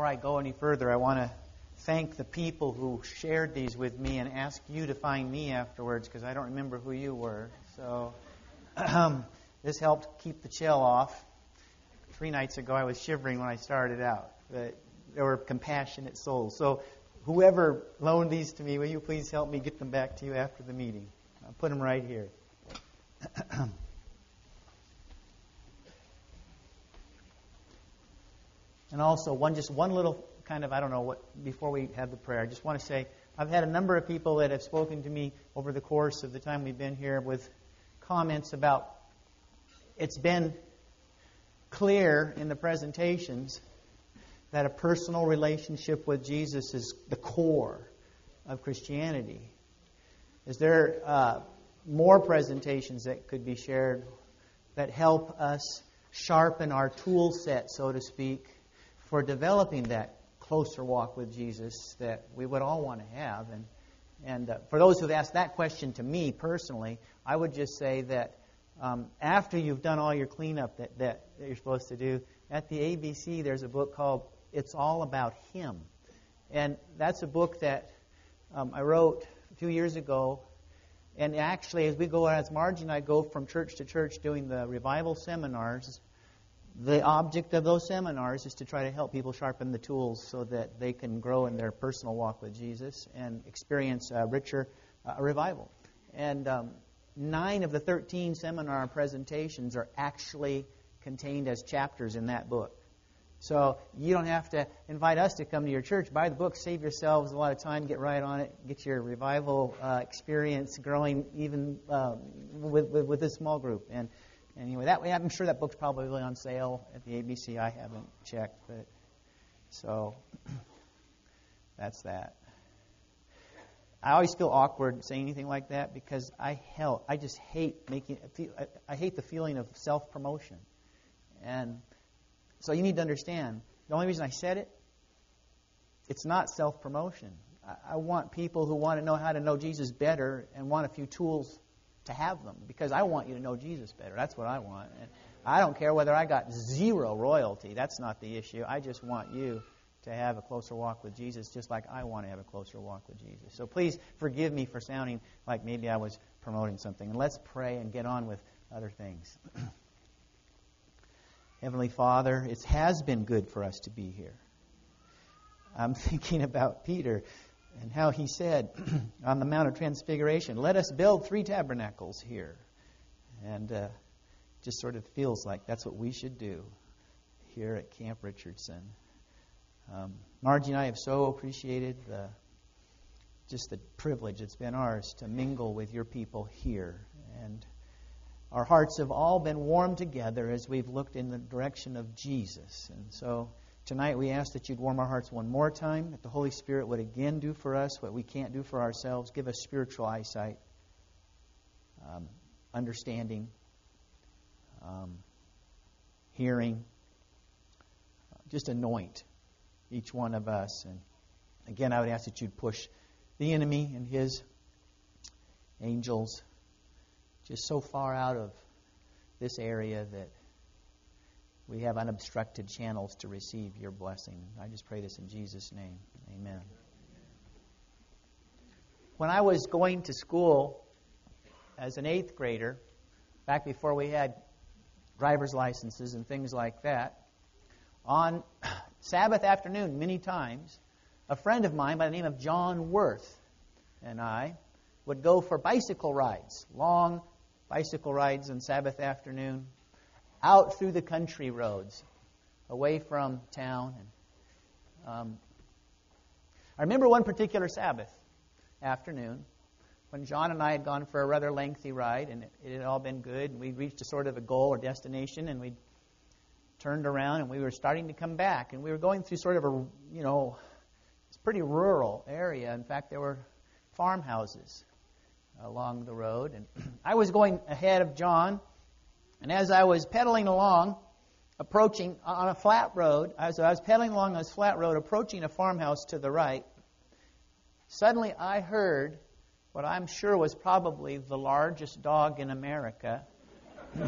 before I go any further, I want to thank the people who shared these with me and ask you to find me afterwards because I don't remember who you were. So this helped keep the chill off. Three nights ago, I was shivering when I started out, but there were compassionate souls. So whoever loaned these to me, will you please help me get them back to you after the meeting? I'll put them right here. and also one just one little kind of I don't know what before we have the prayer. I just want to say I've had a number of people that have spoken to me over the course of the time we've been here with comments about it's been clear in the presentations that a personal relationship with Jesus is the core of Christianity. Is there uh, more presentations that could be shared that help us sharpen our tool set, so to speak, for developing that closer walk with Jesus that we would all want to have? And, and uh, for those who've asked that question to me personally, I would just say that um, after you've done all your cleanup that, that, that you're supposed to do, at the ABC there's a book called It's All About Him. And that's a book that um, I wrote a few years ago. And actually, as we go, as Margie and I go from church to church doing the revival seminars, the object of those seminars is to try to help people sharpen the tools so that they can grow in their personal walk with Jesus and experience a richer uh, revival. And um, nine of the 13 seminar presentations are actually contained as chapters in that book. So you don't have to invite us to come to your church. Buy the book, save yourselves a lot of time, get right on it, get your revival uh, experience growing even um, with, with, with, this small group. And anyway, that way, I'm sure that book's probably on sale at the ABC. I haven't checked, but so that's that. I always feel awkward saying anything like that because I hell I just hate making I hate the feeling of self promotion, and so you need to understand the only reason I said it, it's not self promotion. I, I want people who want to know how to know Jesus better and want a few tools to have them because I want you to know Jesus better. That's what I want. And I don't care whether I got zero royalty. That's not the issue. I just want you to have a closer walk with Jesus, just like I want to have a closer walk with Jesus. So please forgive me for sounding like maybe I was promoting something. And let's pray and get on with other things. Heavenly Father, it has been good for us to be here. I'm thinking about Peter and how he said on the Mount of Transfiguration, Let us build three tabernacles here. And uh, just sort of feels like that's what we should do here at Camp Richardson. Um, Margie and I have so appreciated the, just the privilege it's been ours to mingle with your people here. And our hearts have all been warmed together as we've looked in the direction of Jesus. And so tonight we ask that you'd warm our hearts one more time, that the Holy Spirit would again do for us what we can't do for ourselves. Give us spiritual eyesight, um, understanding, um, hearing. Just anoint each one of us. And again, I would ask that you'd push the enemy and his angels just so far out of this area that we have unobstructed channels to receive your blessing. I just pray this in Jesus' name. Amen. When I was going to school as an eighth grader, back before we had driver's licenses and things like that, on Sabbath afternoon, many times, a friend of mine by the name of John Worth and I would go for bicycle rides, long bicycle rides on Sabbath afternoon, out through the country roads, away from town. And, um, I remember one particular Sabbath afternoon when John and I had gone for a rather lengthy ride, and it, it had all been good, and we reached a sort of a goal or destination, and we turned around and we were starting to come back. And we were going through sort of a, you know, it's pretty rural area. In fact, there were farmhouses along the road. And I was going ahead of John. And as I was pedaling along, approaching on a flat road, as I was pedaling along this flat road, approaching a farmhouse to the right, suddenly I heard what I'm sure was probably the largest dog in America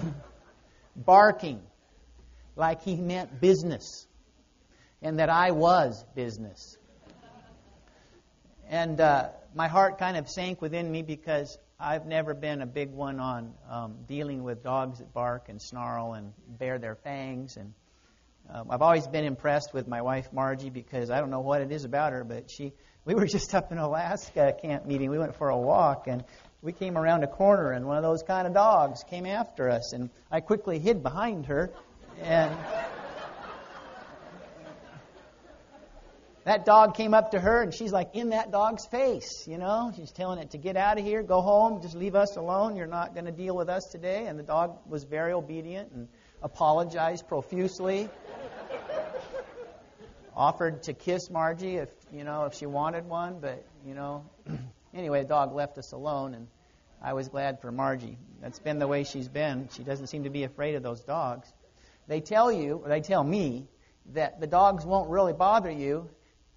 barking like he meant business. and that I was business. And uh, my heart kind of sank within me because I've never been a big one on um, dealing with dogs that bark and snarl and bare their fangs. And um, I've always been impressed with my wife Margie because I don't know what it is about her, but she. We were just up in Alaska camp meeting. We went for a walk and we came around a corner and one of those kind of dogs came after us and I quickly hid behind her and that dog came up to her and she's like in that dog's face, you know. She's telling it to get out of here, go home, just leave us alone. You're not going to deal with us today. And the dog was very obedient and apologized profusely. Offered to kiss Margie if, you know, if she wanted one, but, you know, anyway, the dog left us alone and I was glad for Margie. That's been the way she's been. She doesn't seem to be afraid of those dogs. They tell you, or they tell me, that the dogs won't really bother you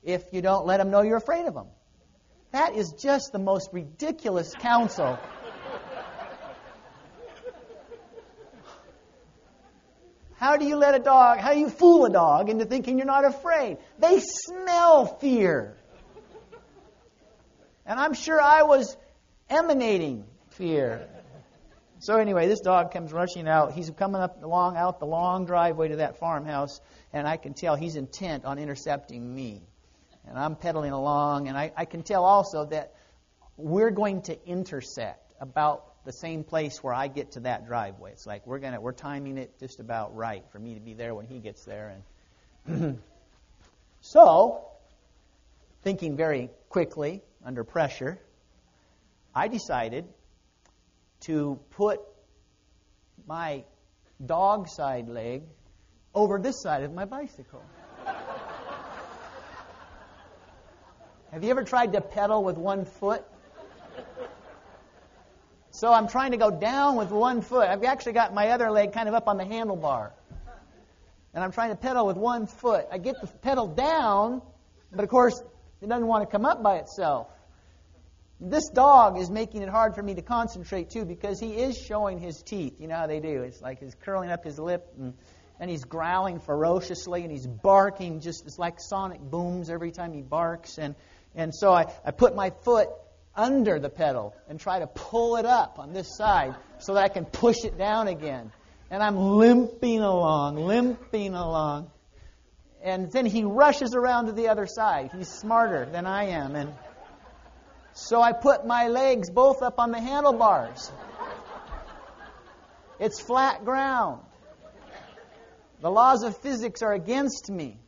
if you don't let them know you're afraid of them. That is just the most ridiculous counsel. How do you let a dog, how do you fool a dog into thinking you're not afraid? They smell fear. And I'm sure I was emanating fear. So anyway, this dog comes rushing out. He's coming up along out the long driveway to that farmhouse, and I can tell he's intent on intercepting me and I'm pedaling along, and I, I can tell also that we're going to intersect about the same place where I get to that driveway. It's like we're gonna we're timing it just about right for me to be there when he gets there. And so, thinking very quickly under pressure, I decided to put my dog side leg over this side of my bicycle. Have you ever tried to pedal with one foot? So I'm trying to go down with one foot. I've actually got my other leg kind of up on the handlebar. And I'm trying to pedal with one foot. I get the pedal down, but of course, it doesn't want to come up by itself. This dog is making it hard for me to concentrate too because he is showing his teeth. You know how they do. It's like he's curling up his lip and, and he's growling ferociously and he's barking just it's like sonic booms every time he barks and and so I, I put my foot under the pedal and try to pull it up on this side so that I can push it down again. And I'm limping along, limping along. And then he rushes around to the other side. He's smarter than I am. And so I put my legs both up on the handlebars. It's flat ground. The laws of physics are against me.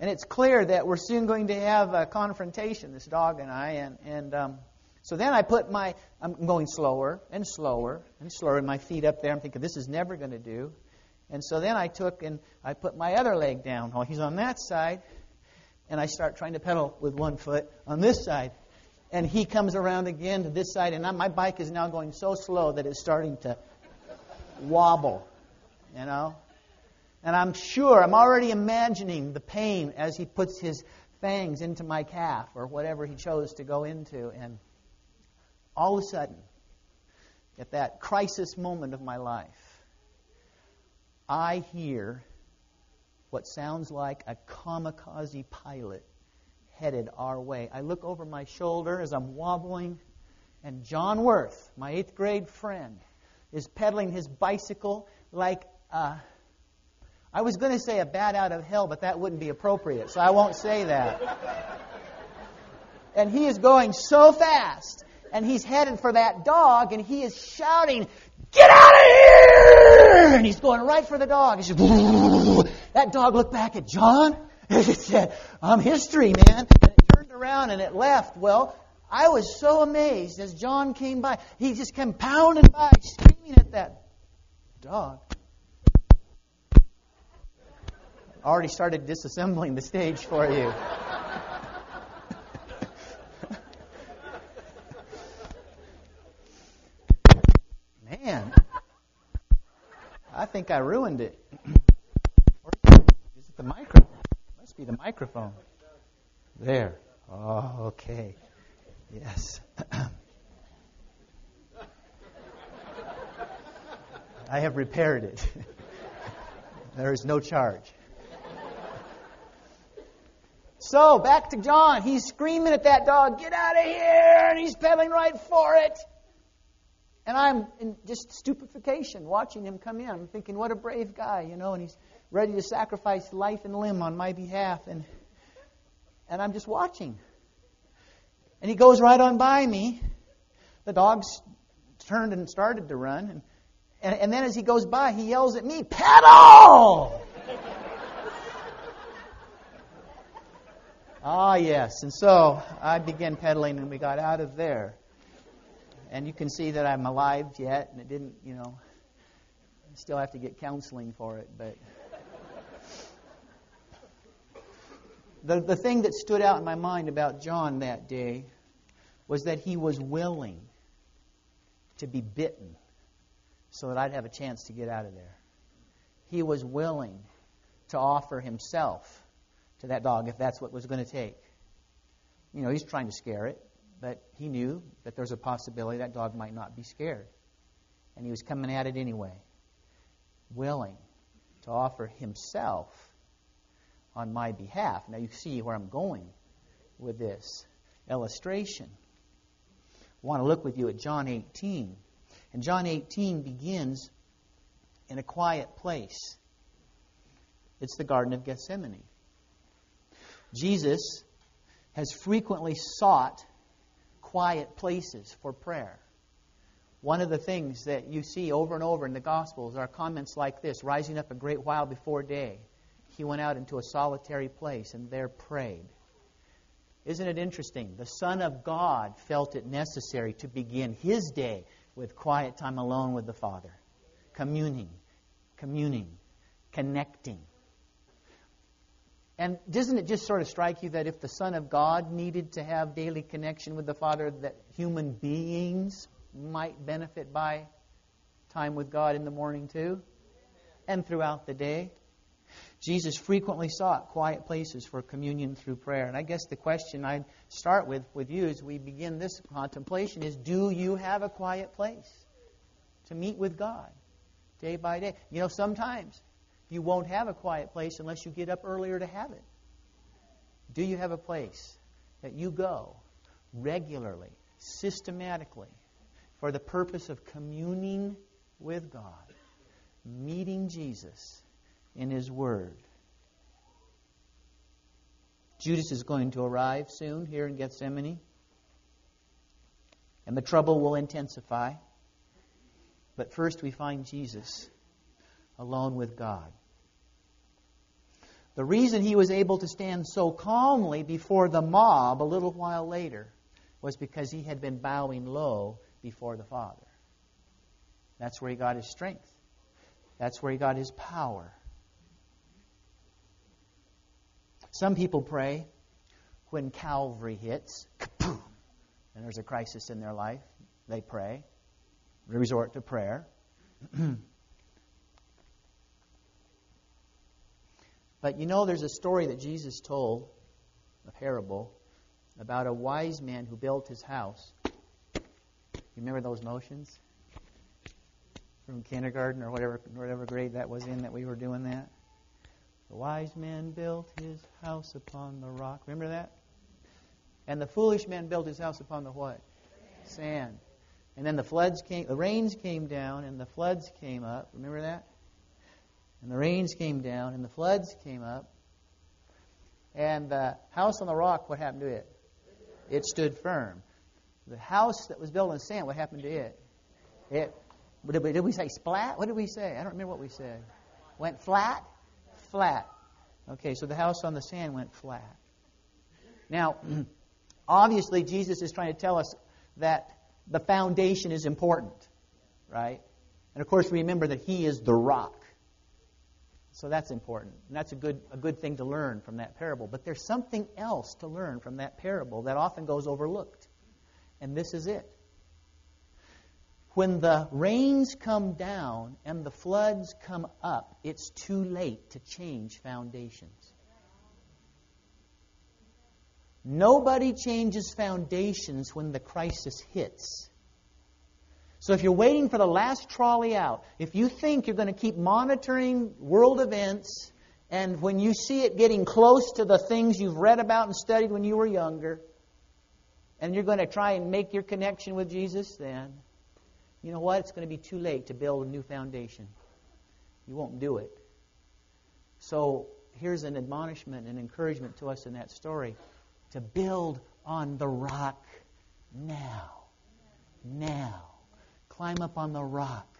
And it's clear that we're soon going to have a confrontation, this dog and I. And, and um, so then I put my, I'm going slower and slower and slower, and my feet up there. I'm thinking, this is never going to do. And so then I took and I put my other leg down. Oh, he's on that side. And I start trying to pedal with one foot on this side. And he comes around again to this side. And I, my bike is now going so slow that it's starting to wobble. You know? And I'm sure, I'm already imagining the pain as he puts his fangs into my calf or whatever he chose to go into. And all of a sudden, at that crisis moment of my life, I hear what sounds like a kamikaze pilot headed our way. I look over my shoulder as I'm wobbling, and John Worth, my eighth grade friend, is pedaling his bicycle like a I was going to say a bat out of hell, but that wouldn't be appropriate, so I won't say that. And he is going so fast, and he's headed for that dog, and he is shouting, Get out of here! And he's going right for the dog. Just, that dog looked back at John, and it said, I'm history, man. And it turned around and it left. Well, I was so amazed as John came by. He just came pounding by, screaming at that dog already started disassembling the stage for you. Man, I think I ruined it. Is it the microphone? Must be the microphone. There. Oh, okay. Yes. I have repaired it. there is no charge. So, back to John. He's screaming at that dog, get out of here! And he's pedaling right for it. And I'm in just stupefaction watching him come in. I'm thinking, what a brave guy, you know, and he's ready to sacrifice life and limb on my behalf. And, and I'm just watching. And he goes right on by me. The dog's turned and started to run. And, and, and then as he goes by, he yells at me, Pedal! Ah, yes. And so I began pedaling and we got out of there. And you can see that I'm alive yet, and it didn't, you know, I still have to get counseling for it, but. The, the thing that stood out in my mind about John that day was that he was willing to be bitten so that I'd have a chance to get out of there. He was willing to offer himself to that dog if that's what was going to take. You know, he's trying to scare it, but he knew that there's a possibility that dog might not be scared. And he was coming at it anyway, willing to offer himself on my behalf. Now you see where I'm going with this illustration. I want to look with you at John 18. And John 18 begins in a quiet place. It's the Garden of Gethsemane. Jesus has frequently sought quiet places for prayer. One of the things that you see over and over in the Gospels are comments like this rising up a great while before day. He went out into a solitary place and there prayed. Isn't it interesting? The Son of God felt it necessary to begin his day with quiet time alone with the Father, communing, communing, connecting. And doesn't it just sort of strike you that if the Son of God needed to have daily connection with the Father, that human beings might benefit by time with God in the morning too? And throughout the day? Jesus frequently sought quiet places for communion through prayer. And I guess the question I'd start with with you as we begin this contemplation is do you have a quiet place to meet with God day by day? You know, sometimes you won't have a quiet place unless you get up earlier to have it. Do you have a place that you go regularly, systematically, for the purpose of communing with God, meeting Jesus? in His Word. Judas is going to arrive soon here in Gethsemane, and the trouble will intensify. But first, we find Jesus alone with God. The reason he was able to stand so calmly before the mob a little while later was because he had been bowing low before the Father. That's where he got his strength. That's where he got his power. Some people pray when Calvary hits, kaboom, and there's a crisis in their life. They pray, they resort to prayer. but you know, there's a story that Jesus told, a parable, about a wise man who built his house. You remember those motions? From kindergarten or whatever, whatever grade that was in that we were doing that? The wise man built his house upon the rock. Remember that? And the foolish man built his house upon the what? Sand. And then the floods came, the rains came down, and the floods came up. Remember that? And the rains came down, and the floods came up. And the house on the rock, what happened to it? It stood firm. The house that was built on sand, what happened to it? It did we, did we say splat? What did we say? I don't remember what we said. Went flat flat. Okay, so the house on the sand went flat. Now, obviously, Jesus is trying to tell us that the foundation is important, right? And of course, remember that He is the rock. So that's important. And that's a good, a good thing to learn from that parable. But there's something else to learn from that parable that often goes overlooked. And this is it. When the rains come down and the floods come up, it's too late to change foundations. Nobody changes foundations when the crisis hits. So if you're waiting for the last trolley out, if you think you're going to keep monitoring world events And when you see it getting close to the things you've read about and studied when you were younger, and you're going to try and make your connection with Jesus then, you know what? It's going to be too late to build a new foundation. You won't do it. So here's an admonishment and encouragement to us in that story to build on the rock now. Now. Climb up on the rock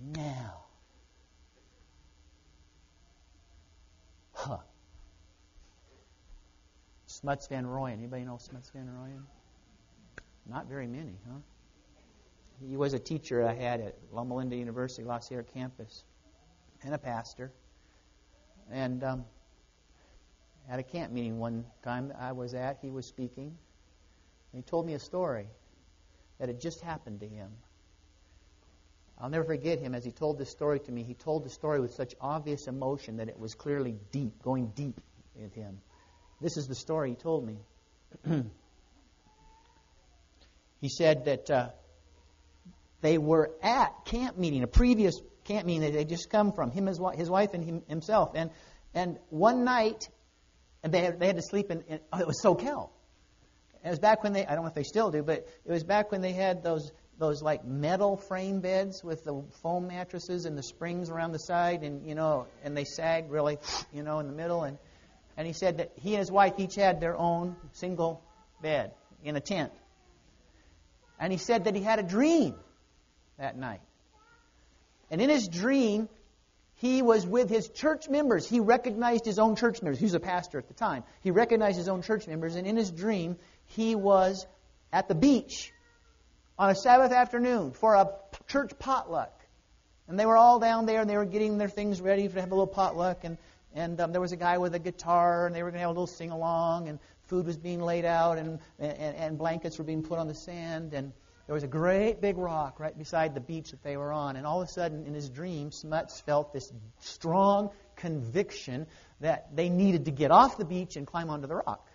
now. Huh. Smuts Van Rooyen. Anybody know Smuts Van Rooyen? Not very many, huh? He was a teacher I had at Loma Linda University, La Sierra campus, and a pastor. And um, at a camp meeting one time I was at, he was speaking. And he told me a story that had just happened to him. I'll never forget him as he told this story to me. He told the story with such obvious emotion that it was clearly deep, going deep in him. This is the story he told me. he said that uh, they were at camp meeting, a previous camp meeting that they just come from, him, his, his wife, and him, himself. And, and one night, and they had, they had to sleep in, in oh, it was Soquel. It was back when they, I don't know if they still do, but it was back when they had those those like metal frame beds with the foam mattresses and the springs around the side and you know and they sag really you know in the middle. And and he said that he and his wife each had their own single bed in a tent. And he said that he had a dream that night. And in his dream he was with his church members. He recognized his own church members. He was a pastor at the time. He recognized his own church members. And in his dream he was at the beach on a Sabbath afternoon for a church potluck. And they were all down there and they were getting their things ready to have a little potluck. And, and um, there was a guy with a guitar and they were going to have a little sing along. And food was being laid out and, and, and blankets were being put on the sand. And there was a great big rock right beside the beach that they were on. And all of a sudden, in his dream, Smuts felt this strong conviction that they needed to get off the beach and climb onto the rock.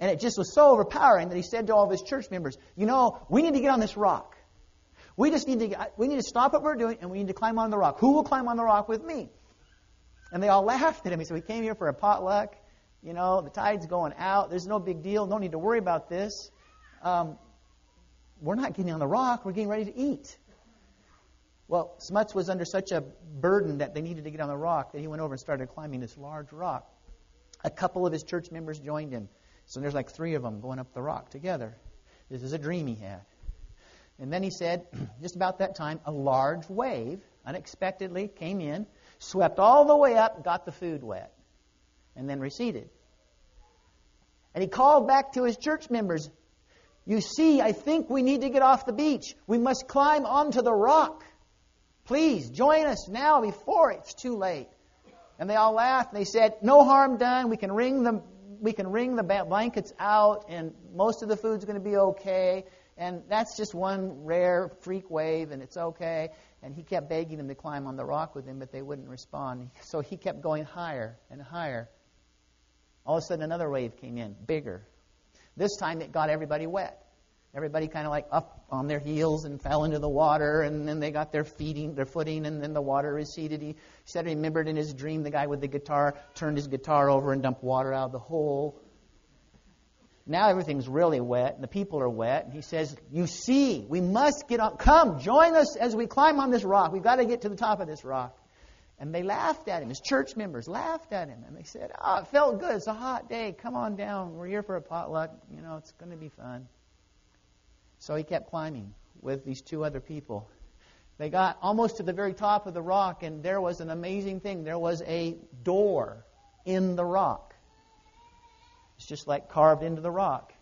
And it just was so overpowering that he said to all of his church members, You know, we need to get on this rock. We just need to, we need to stop what we're doing and we need to climb on the rock. Who will climb on the rock with me? And they all laughed at him. He said, We came here for a potluck. You know, the tide's going out. There's no big deal. No need to worry about this. Um, we're not getting on the rock. We're getting ready to eat. Well, Smuts was under such a burden that they needed to get on the rock that he went over and started climbing this large rock. A couple of his church members joined him. So there's like three of them going up the rock together. This is a dream he had. And then he said, just about that time, a large wave unexpectedly came in, swept all the way up, got the food wet, and then receded. And he called back to his church members, You see, I think we need to get off the beach. We must climb onto the rock. Please join us now before it's too late. And they all laughed and they said, No harm done. We can ring the we can wring the blankets out, and most of the food's going to be okay. And that's just one rare freak wave, and it's okay. And he kept begging them to climb on the rock with him, but they wouldn't respond. So he kept going higher and higher. All of a sudden, another wave came in, bigger. This time, it got everybody wet. Everybody kind of like up on their heels and fell into the water, and then they got their feeding, their footing, and then the water receded. He said he remembered in his dream the guy with the guitar turned his guitar over and dumped water out of the hole. Now everything's really wet, and the people are wet. And he says, "You see, we must get up. Come, join us as we climb on this rock. We've got to get to the top of this rock." And they laughed at him. His church members laughed at him, and they said, "Oh, it felt good. It's a hot day. Come on down. We're here for a potluck. You know, it's going to be fun." So he kept climbing with these two other people. They got almost to the very top of the rock, and there was an amazing thing. There was a door in the rock. It's just like carved into the rock.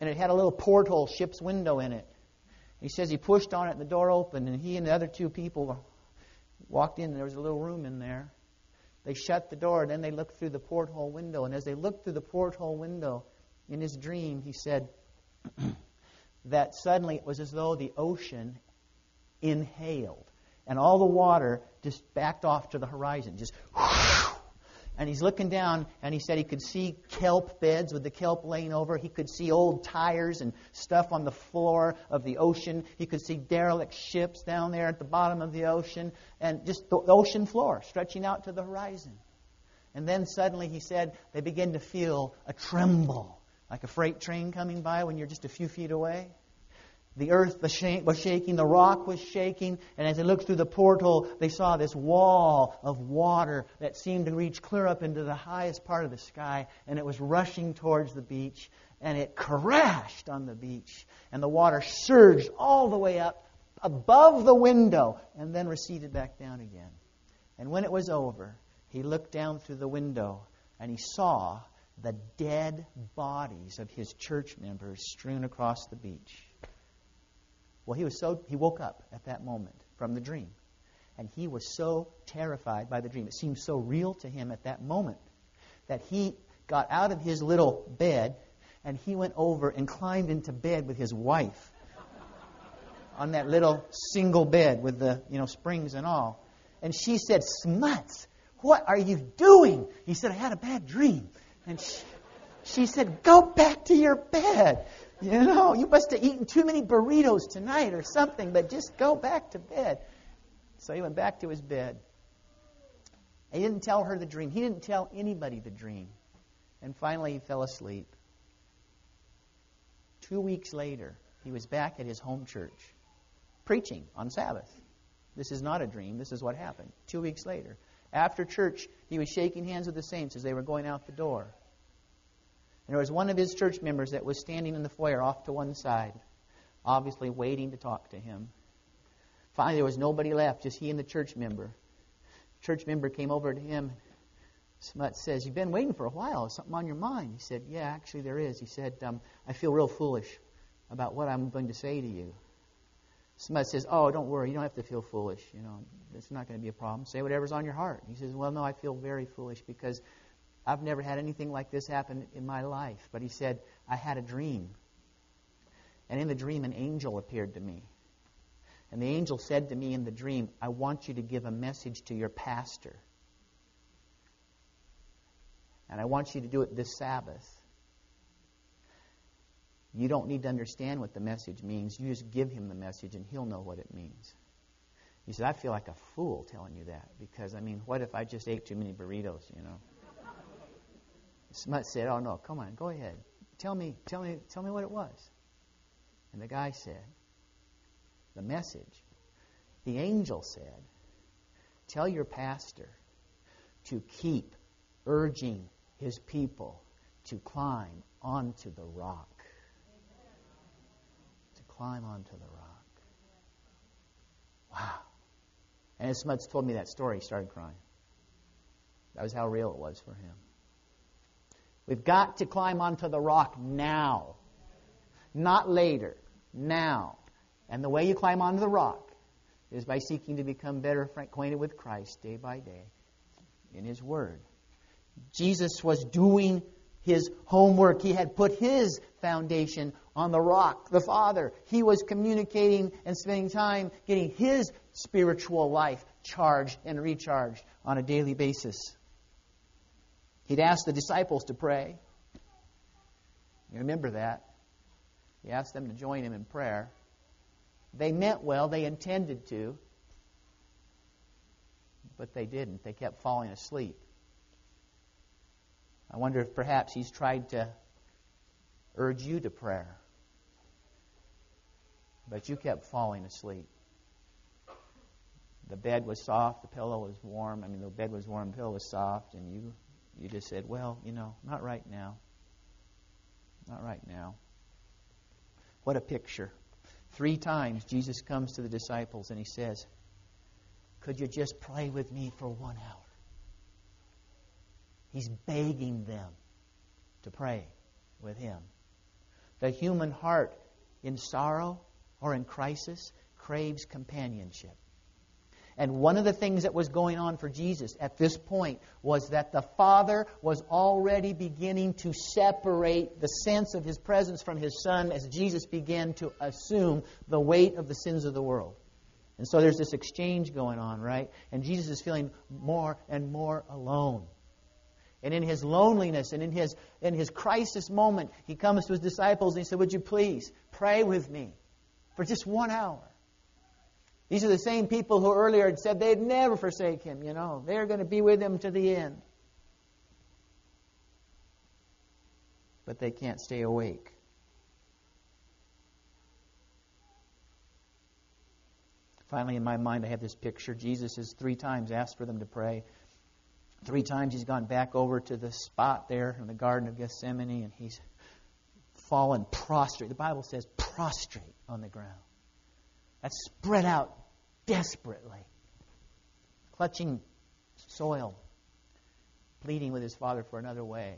And it had a little porthole, ship's window in it. He says he pushed on it, and the door opened, and he and the other two people walked in, and there was a little room in there. They shut the door, and then they looked through the porthole window. And as they looked through the porthole window, in his dream, he said, that suddenly it was as though the ocean inhaled and all the water just backed off to the horizon, just and he's looking down, and he said he could see kelp beds with the kelp laying over. He could see old tires and stuff on the floor of the ocean. He could see derelict ships down there at the bottom of the ocean, and just the ocean floor stretching out to the horizon. And then suddenly, he said, they began to feel a tremble, like a freight train coming by when you're just a few feet away. The earth was shaking, the rock was shaking, and as they looked through the portal, they saw this wall of water that seemed to reach clear up into the highest part of the sky, and it was rushing towards the beach, and it crashed on the beach, and the water surged all the way up above the window, and then receded back down again. And when it was over, he looked down through the window, and he saw the dead bodies of his church members strewn across the beach. Well, he was so he woke up at that moment from the dream. And he was so terrified by the dream. It seemed so real to him at that moment that he got out of his little bed and he went over and climbed into bed with his wife on that little single bed with the, you know, springs and all. And she said, "Smuts, what are you doing?" He said, "I had a bad dream." And she, she said, "Go back to your bed." You know, you must have eaten too many burritos tonight or something, but just go back to bed. So he went back to his bed. He didn't tell her the dream. He didn't tell anybody the dream. And finally, he fell asleep. Two weeks later, he was back at his home church, preaching on Sabbath. This is not a dream. This is what happened. Two weeks later. After church, he was shaking hands with the saints as they were going out the door. And there was one of his church members that was standing in the foyer off to one side, obviously waiting to talk to him. Finally, there was nobody left, just he and the church member. church member came over to him. Smut says, You've been waiting for a while. Is something on your mind? He said, Yeah, actually, there is. He said, um, I feel real foolish about what I'm going to say to you. Smut says, Oh, don't worry. You don't have to feel foolish. You know, it's not going to be a problem. Say whatever's on your heart. He says, Well, no, I feel very foolish because I've never had anything like this happen in my life. But he said, I had a dream. And in the dream, an angel appeared to me. And the angel said to me in the dream, I want you to give a message to your pastor. And I want you to do it this Sabbath. You don't need to understand what the message means. You just give him the message, and he'll know what it means. He said, I feel like a fool telling you that because, I mean, what if I just ate too many burritos, you know? Smut said, "Oh no, come on, go ahead. Tell me, tell me, tell me what it was." And the guy said, "The message." The angel said, "Tell your pastor to keep urging his people to climb onto the rock. Climb onto the rock." Wow. And as Smuts told me that story, he started crying. That was how real it was for him. We've got to climb onto the rock now, not later, now. And the way you climb onto the rock is by seeking to become better acquainted with Christ day by day in His Word. Jesus was doing his homework. He had put his foundation on the rock, the Father. He was communicating and spending time getting his spiritual life charged and recharged on a daily basis. He'd asked the disciples to pray. You remember that. He asked them to join him in prayer. They meant well, they intended to, but they didn't. They kept falling asleep. I wonder if perhaps he's tried to urge you to prayer, but you kept falling asleep. The bed was soft, the pillow was warm. I mean, the bed was warm, the pillow was soft, and you you just said, well, you know, not right now. Not right now. What a picture. Three times Jesus comes to the disciples and he says, Could you just pray with me for one hour? He's begging them to pray with him. The human heart in sorrow or in crisis craves companionship. And one of the things that was going on for Jesus at this point was that the Father was already beginning to separate the sense of his presence from his Son as Jesus began to assume the weight of the sins of the world. And so there's this exchange going on, right? And Jesus is feeling more and more alone. And in his loneliness and in his, in his crisis moment, he comes to his disciples and he said, Would you please pray with me for just one hour? These are the same people who earlier had said they'd never forsake him, you know. They're going to be with him to the end. But they can't stay awake. Finally, in my mind, I have this picture. Jesus has three times asked for them to pray. Three times he's gone back over to the spot there in the Garden of Gethsemane and he's fallen prostrate. The Bible says prostrate on the ground. That's spread out desperately, clutching soil, pleading with his father for another way.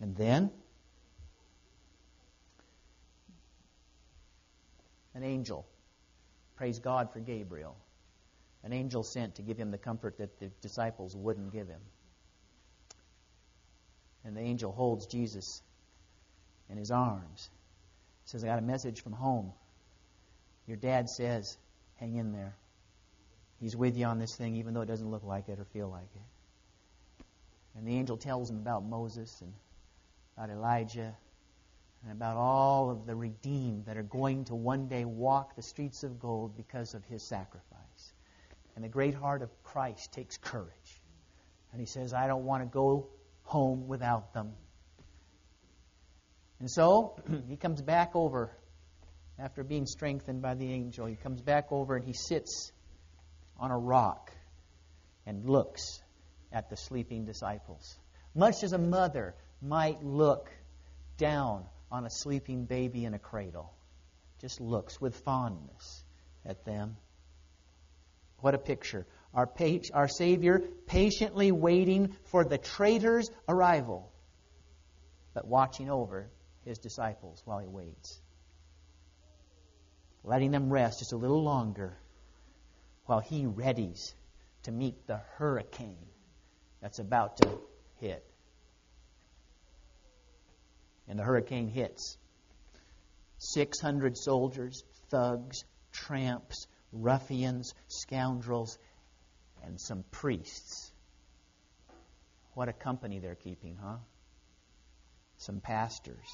And then an angel Praise God for Gabriel, an angel sent to give him the comfort that the disciples wouldn't give him. And the angel holds Jesus in his arms. He Says, I got a message from home. Your dad says, hang in there. He's with you on this thing, even though it doesn't look like it or feel like it. And the angel tells him about Moses and about Elijah and about all of the redeemed that are going to one day walk the streets of gold because of his sacrifice. And the great heart of Christ takes courage. And he says, I don't want to go home without them. And so he comes back over after being strengthened by the angel. He comes back over and he sits on a rock and looks at the sleeping disciples. Much as a mother might look down on a sleeping baby in a cradle. Just looks with fondness at them. What a picture. Our, pa- our Savior patiently waiting for the traitor's arrival, but watching over his disciples while he waits. Letting them rest just a little longer while he readies to meet the hurricane that's about to hit and the hurricane hits. 600 soldiers, thugs, tramps, ruffians, scoundrels, and some priests. What a company they're keeping, huh? Some pastors.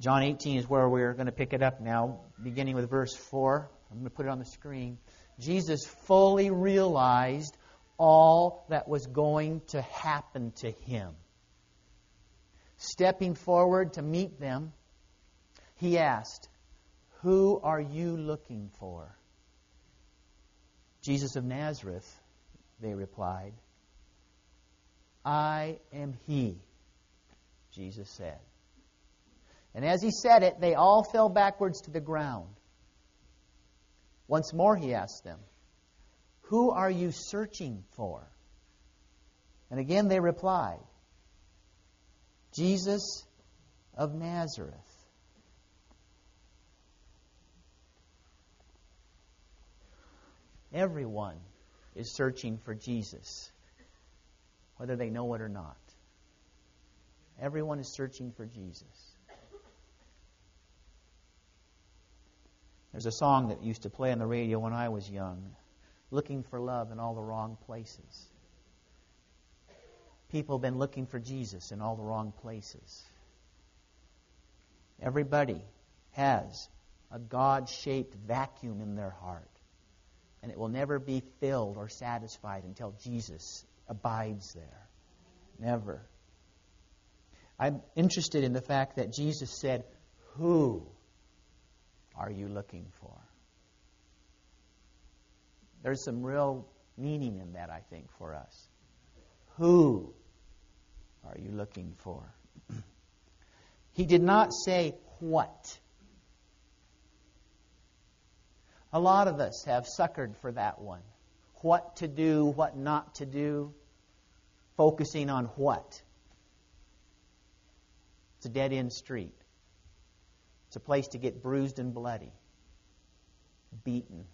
John 18 is where we're going to pick it up now, beginning with verse 4. I'm going to put it on the screen. Jesus fully realized all that was going to happen to him stepping forward to meet them, he asked, Who are you looking for? Jesus of Nazareth, they replied. I am he, Jesus said. And as he said it, they all fell backwards to the ground. Once more he asked them, Who are you searching for? And again they replied, Jesus of Nazareth. Everyone is searching for Jesus, whether they know it or not. Everyone is searching for Jesus. There's a song that used to play on the radio when I was young looking for love in all the wrong places people have been looking for Jesus in all the wrong places. Everybody has a God shaped vacuum in their heart, and it will never be filled or satisfied until Jesus abides there. Never. I'm interested in the fact that Jesus said, Who are you looking for? There's some real meaning in that, I think, for us. Who are you looking for? he did not say what. A lot of us have suckered for that one. What to do, what not to do, focusing on what. It's a dead end street. It's a place to get bruised and bloody, beaten.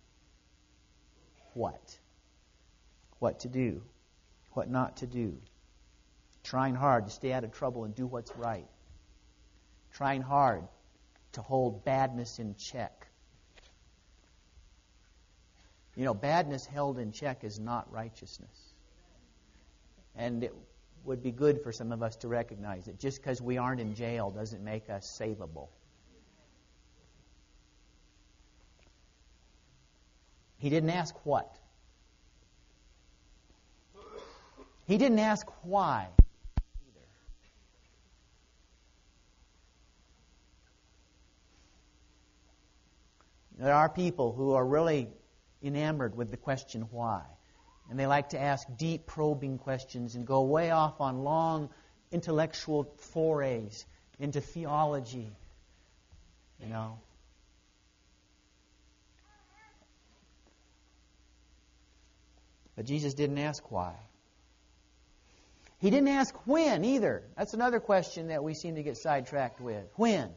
What? What to do, what not to do trying hard to stay out of trouble and do what's right, trying hard to hold badness in check. You know, badness held in check is not righteousness. And it would be good for some of us to recognize that Just because we aren't in jail doesn't make us savable. He didn't ask what. He didn't ask why either. There are people who are really enamored with the question why. And they like to ask deep, probing questions and go way off on long intellectual forays into theology. You know. But Jesus didn't ask why. He didn't ask when either. That's another question that we seem to get sidetracked with. When?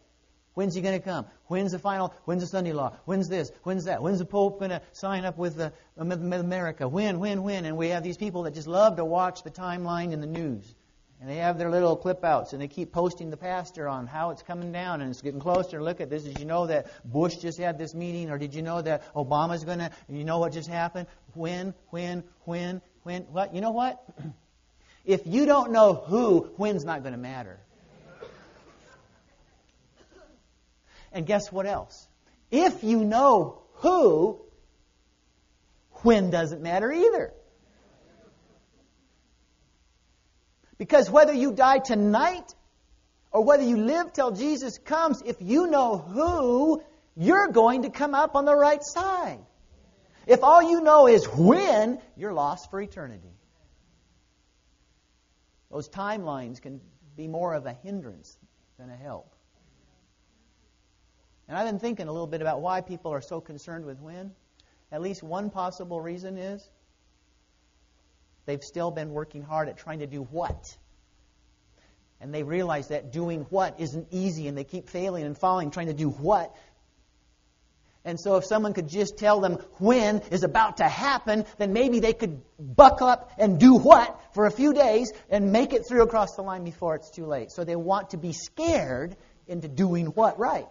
When's he going to come? When's the final? When's the Sunday law? When's this? When's that? When's the Pope going to sign up with, uh, the, with America? When, when, when? And we have these people that just love to watch the timeline in the news. And they have their little clip outs and they keep posting the pastor on how it's coming down and it's getting closer. Look at this. Did you know that Bush just had this meeting? Or did you know that Obama's going to, you know what just happened? When, when, when, when? What? You know what? if you don't know who, when's not going to matter. And guess what else? If you know who, when doesn't matter either. Because whether you die tonight or whether you live till Jesus comes, if you know who, you're going to come up on the right side. If all you know is when, you're lost for eternity. Those timelines can be more of a hindrance than a help. And I've been thinking a little bit about why people are so concerned with when. At least one possible reason is they've still been working hard at trying to do what. And they realize that doing what isn't easy and they keep failing and falling trying to do what. And so if someone could just tell them when is about to happen, then maybe they could buck up and do what for a few days and make it through across the line before it's too late. So they want to be scared into doing what right.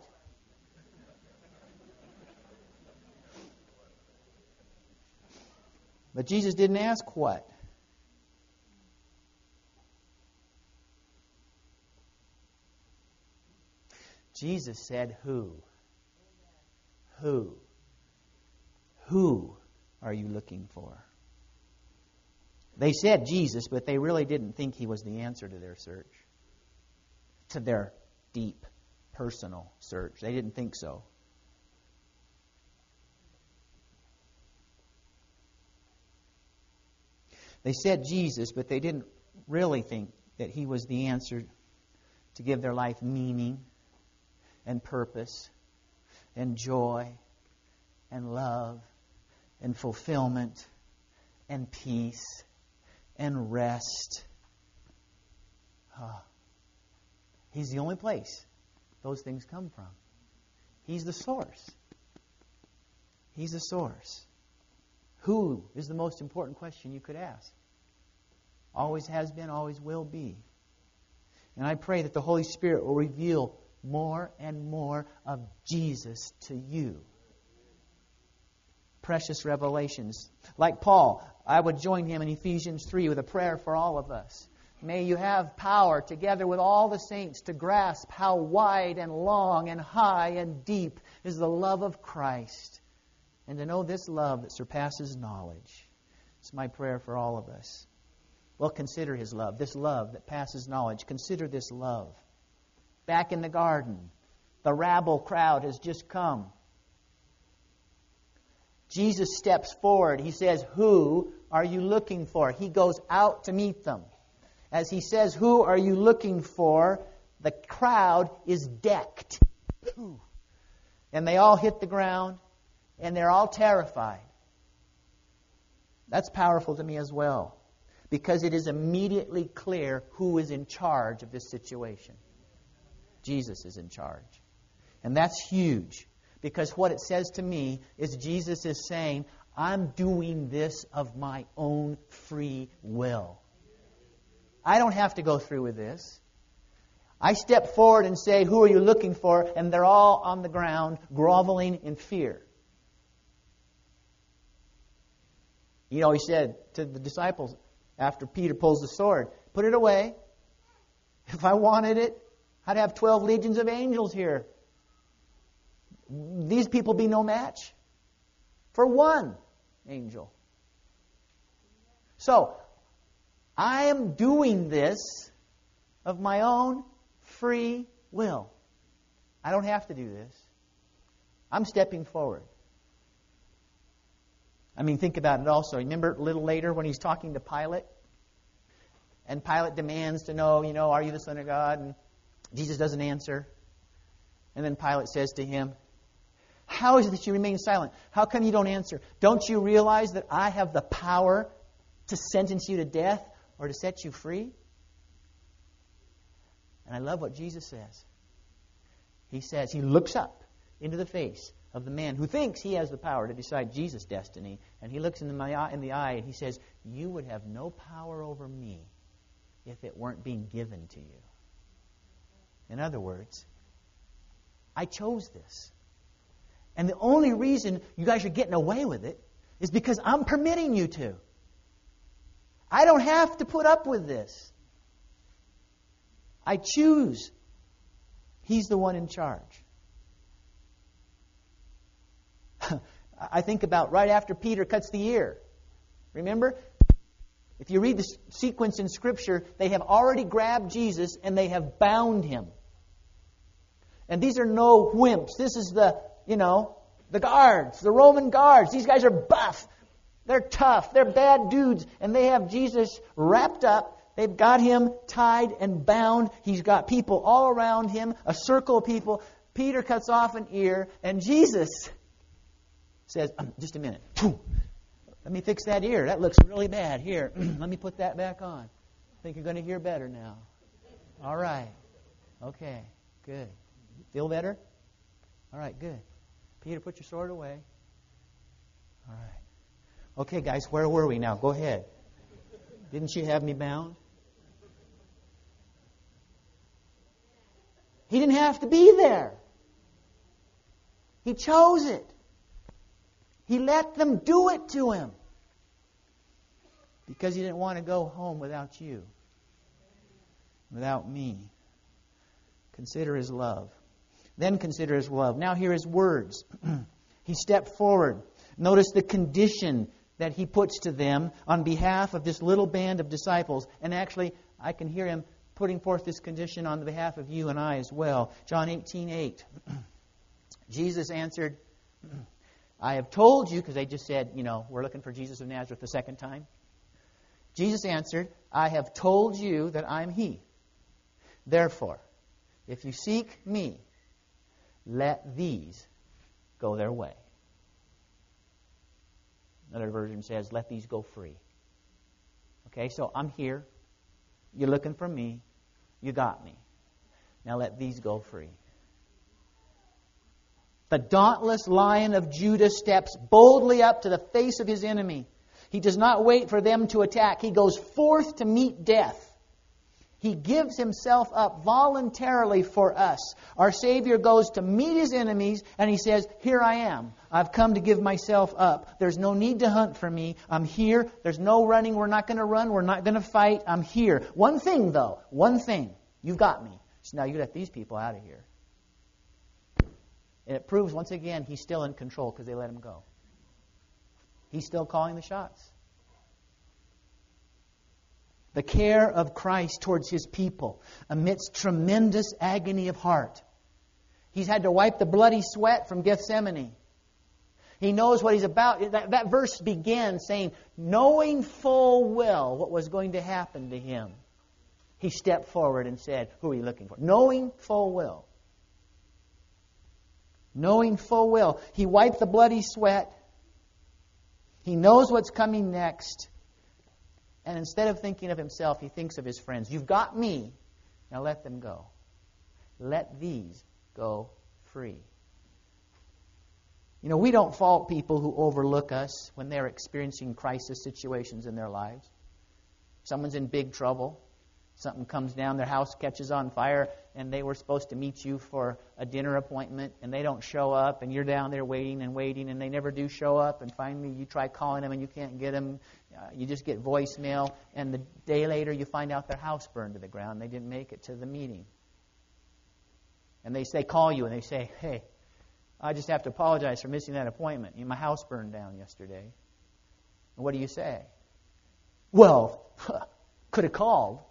But Jesus didn't ask what. Jesus said, Who? Who? Who are you looking for? They said Jesus, but they really didn't think he was the answer to their search, to their deep, personal search. They didn't think so. They said Jesus, but they didn't really think that he was the answer to give their life meaning and purpose and joy and love and fulfillment and peace and rest. Ah. He's the only place those things come from. He's the source. He's the source. Who is the most important question you could ask? Always has been, always will be. And I pray that the Holy Spirit will reveal more and more of Jesus to you. Precious revelations. Like Paul, I would join him in Ephesians 3 with a prayer for all of us. May you have power together with all the saints to grasp how wide and long and high and deep is the love of Christ and to know this love that surpasses knowledge. It's my prayer for all of us. Well, consider his love, this love that passes knowledge. Consider this love. Back in the garden, the rabble crowd has just come. Jesus steps forward. He says, Who are you looking for? He goes out to meet them. As he says, Who are you looking for? The crowd is decked. And they all hit the ground and they're all terrified. That's powerful to me as well because it is immediately clear who is in charge of this situation. Jesus is in charge. And that's huge because what it says to me is Jesus is saying, I'm doing this of my own free will. I don't have to go through with this. I step forward and say, Who are you looking for? And they're all on the ground, groveling in fear. You know, he said to the disciples, after Peter pulls the sword. Put it away. If I wanted it, I'd have 12 legions of angels here. These people be no match for one angel. So, I am doing this of my own free will. I don't have to do this. I'm stepping forward. I mean, think about it also. Remember a little later when he's talking to Pilate? And Pilate demands to know, you know, are you the Son of God? And Jesus doesn't answer. And then Pilate says to him, How is it that you remain silent? How come you don't answer? Don't you realize that I have the power to sentence you to death or to set you free? And I love what Jesus says. He says, He looks up into the face of the man who thinks he has the power to decide Jesus' destiny. And he looks in the, in the eye and he says, You would have no power over me if it weren't being given to you. In other words, I chose this. And the only reason you guys are getting away with it is because I'm permitting you to. I don't have to put up with this. I choose. He's the one in charge. I think about right after Peter cuts the ear. Remember? If you read the sequence in Scripture, they have already grabbed Jesus and they have bound him. And these are no wimps. This is the, you know, the guards, the Roman guards. These guys are buff. They're tough. They're bad dudes. And they have Jesus wrapped up. They've got him tied and bound. He's got people all around him, a circle of people. Peter cuts off an ear, and Jesus says, um, Just a minute. Let me fix that ear. That looks really bad. Here, let me put that back on. I think you're going to hear better now. All right. Okay. Good. Feel better? All right, good. Peter, put your sword away. All right. Okay, guys, where were we now? Go ahead. Didn't you have me bound? He didn't have to be there. He chose it. He let them do it to him because he didn't want to go home without you, without me. Consider his love. Then consider his love. Now hear his words. he stepped forward. Notice the condition that he puts to them on behalf of this little band of disciples. And actually, I can hear him putting forth this condition on behalf of you and I as well. John 18 8. Jesus answered, I have told you, because they just said, you know, we're looking for Jesus of Nazareth the second time. Jesus answered, I have told you that I'm He. Therefore, if you seek me, let these go their way. Another version says, let these go free. Okay, so I'm here. You're looking for me. You got me. Now let these go free. The dauntless lion of Judah steps boldly up to the face of his enemy. He does not wait for them to attack. He goes forth to meet death. He gives himself up voluntarily for us. Our Savior goes to meet his enemies and he says, Here I am. I've come to give myself up. There's no need to hunt for me. I'm here. There's no running. We're not going to run. We're not going to fight. I'm here. One thing, though. One thing. You've got me. So now you let these people out of here. And it proves once again he's still in control because they let him go. He's still calling the shots. The care of Christ towards his people amidst tremendous agony of heart. He's had to wipe the bloody sweat from Gethsemane. He knows what he's about. That, that verse begins saying, knowing full well what was going to happen to him, he stepped forward and said, Who are you looking for? Knowing full well knowing full well. He wiped the bloody sweat. He knows what's coming next. And instead of thinking of himself, he thinks of his friends. You've got me. Now let them go. Let these go free. You know, we don't fault people who overlook us when they're experiencing crisis situations in their lives. Someone's in big trouble. Something comes down, their house catches on fire, and they were supposed to meet you for a dinner appointment, and they don't show up, and you're down there waiting and waiting, and they never do show up, and finally you try calling them and you can't get them, uh, you just get voicemail, and the day later you find out their house burned to the ground. They didn't make it to the meeting. And they say, call you, and they say, hey, I just have to apologize for missing that appointment. My house burned down yesterday. And what do you say? Well, could have called.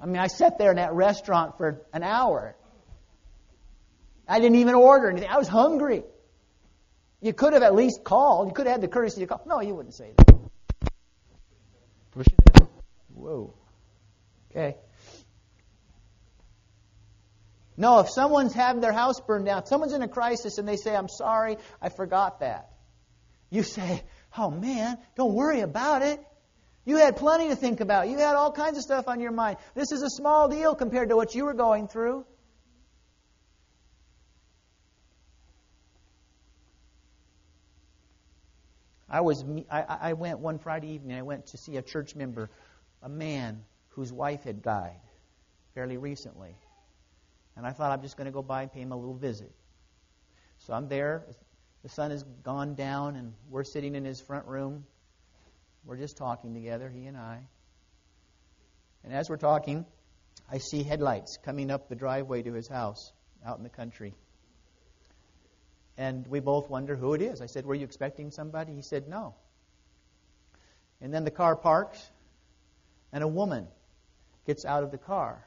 I mean, I sat there in that restaurant for an hour. I didn't even order anything. I was hungry. You could have at least called. You could have had the courtesy to call. No, you wouldn't say that. Whoa. Okay. No, if someone's having their house burned down, someone's in a crisis and they say, I'm sorry, I forgot that. You say, Oh man, don't worry about it. You had plenty to think about. You had all kinds of stuff on your mind. This is a small deal compared to what you were going through. I was I, I went one Friday evening. I went to see a church member, a man whose wife had died fairly recently, and I thought I'm just going to go by and pay him a little visit. So I'm there. The sun has gone down, and we're sitting in his front room. We're just talking together, he and I. And as we're talking, I see headlights coming up the driveway to his house out in the country. And we both wonder who it is. I said, Were you expecting somebody? He said, No. And then the car parks, and a woman gets out of the car.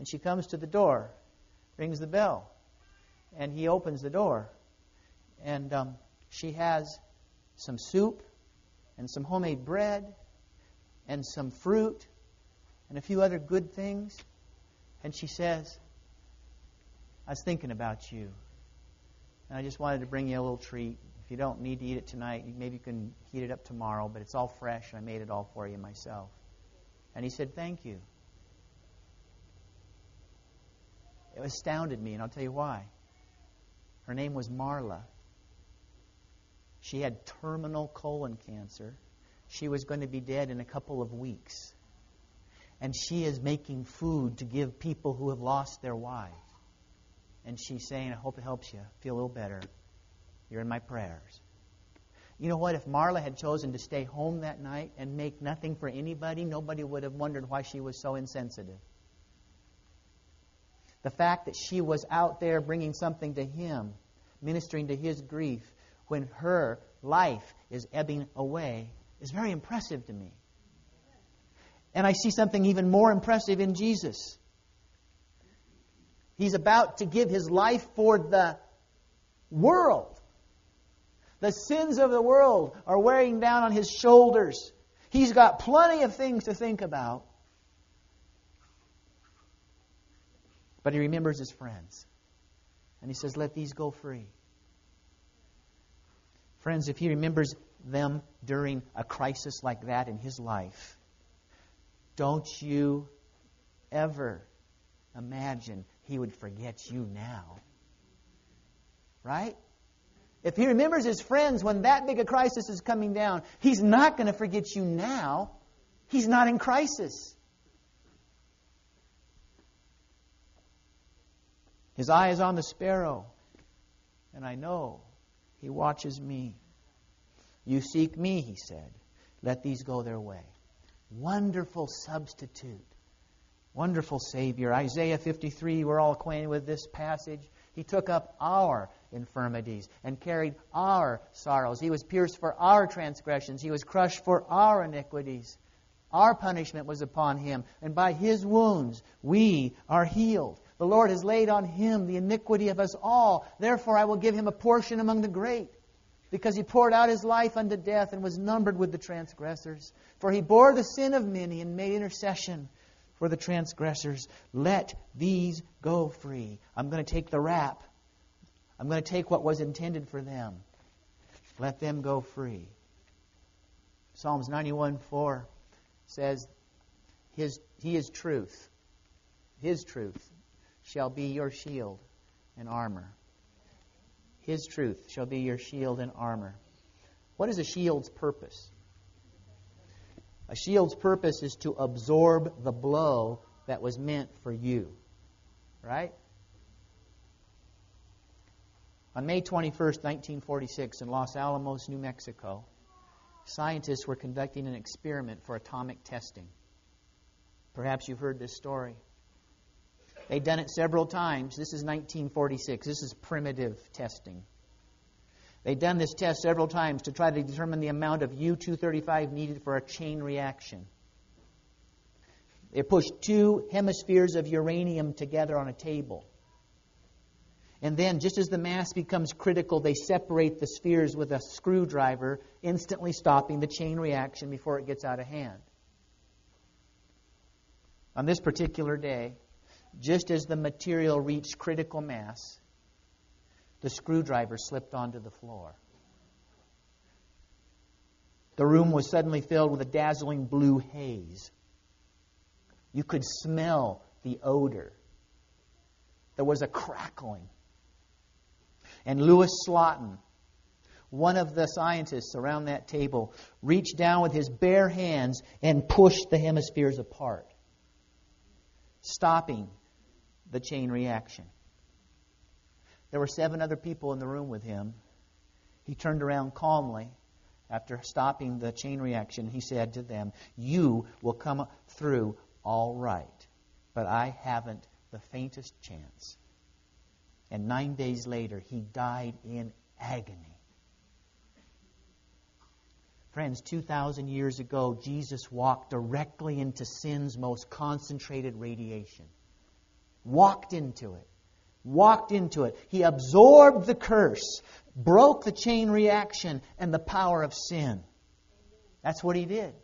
And she comes to the door, rings the bell, and he opens the door. And um, she has some soup and some homemade bread and some fruit and a few other good things. And she says, I was thinking about you. And I just wanted to bring you a little treat. If you don't need to eat it tonight, maybe you can heat it up tomorrow, but it's all fresh, and I made it all for you myself. And he said, Thank you. It astounded me, and I'll tell you why. Her name was Marla. She had terminal colon cancer. She was going to be dead in a couple of weeks. And she is making food to give people who have lost their wives and she's saying, I hope it helps you feel a little better. You're in my prayers. You know what? If Marla had chosen to stay home that night and make nothing for anybody, nobody would have wondered why she was so insensitive. The fact that she was out there bringing something to him, ministering to his grief, when her life is ebbing away, is very impressive to me. And I see something even more impressive in Jesus. He's about to give his life for the world. The sins of the world are wearing down on his shoulders. He's got plenty of things to think about. But he remembers his friends. And he says, Let these go free. Friends, if he remembers them during a crisis like that in his life, don't you ever imagine he would forget you now. Right? If he remembers his friends when that big a crisis is coming down, he's not going to forget you now. He's not in crisis. His eye is on the sparrow, and I know he watches me. You seek me, he said. Let these go their way. Wonderful substitute. Wonderful Savior. Isaiah 53, we're all acquainted with this passage. He took up our infirmities and carried our sorrows. He was pierced for our transgressions. He was crushed for our iniquities. Our punishment was upon him, and by his wounds we are healed. The Lord has laid on him the iniquity of us all. Therefore, I will give him a portion among the great, because he poured out his life unto death and was numbered with the transgressors. For he bore the sin of many and made intercession for the transgressors. Let these go free. I'm going to take the rap. I'm going to take what was intended for them. Let them go free. Psalms 91 4 says, His, He is truth. His truth shall be your shield and armor. His truth shall be your shield and armor. What is a shield's purpose? A shield's purpose is to absorb the blow that was meant for you. Right? On May 21, 1946, in Los Alamos, New Mexico, scientists were conducting an experiment for atomic testing. Perhaps you've heard this story. They'd done it several times. This is 1946. This is primitive testing. They'd done this test several times to try to determine the amount of U 235 needed for a chain reaction. They pushed two hemispheres of uranium together on a table. And then, just as the mass becomes critical, they separate the spheres with a screwdriver, instantly stopping the chain reaction before it gets out of hand. On this particular day, just as the material reached critical mass, the screwdriver slipped onto the floor. The room was suddenly filled with a dazzling blue haze. You could smell the odor. There was a crackling. And Louis Slotin, one of the scientists around that table, reached down with his bare hands and pushed the hemispheres apart, stopping the chain reaction. There were seven other people in the room with him. He turned around calmly after stopping the chain reaction. He said to them, You will come through all right, but I haven't the faintest chance. And nine days later, he died in agony. Friends, 2,000 years ago, Jesus walked directly into sin's most concentrated radiation. Walked into it. Walked into it. He absorbed the curse, broke the chain reaction and the power of sin. That's what he did.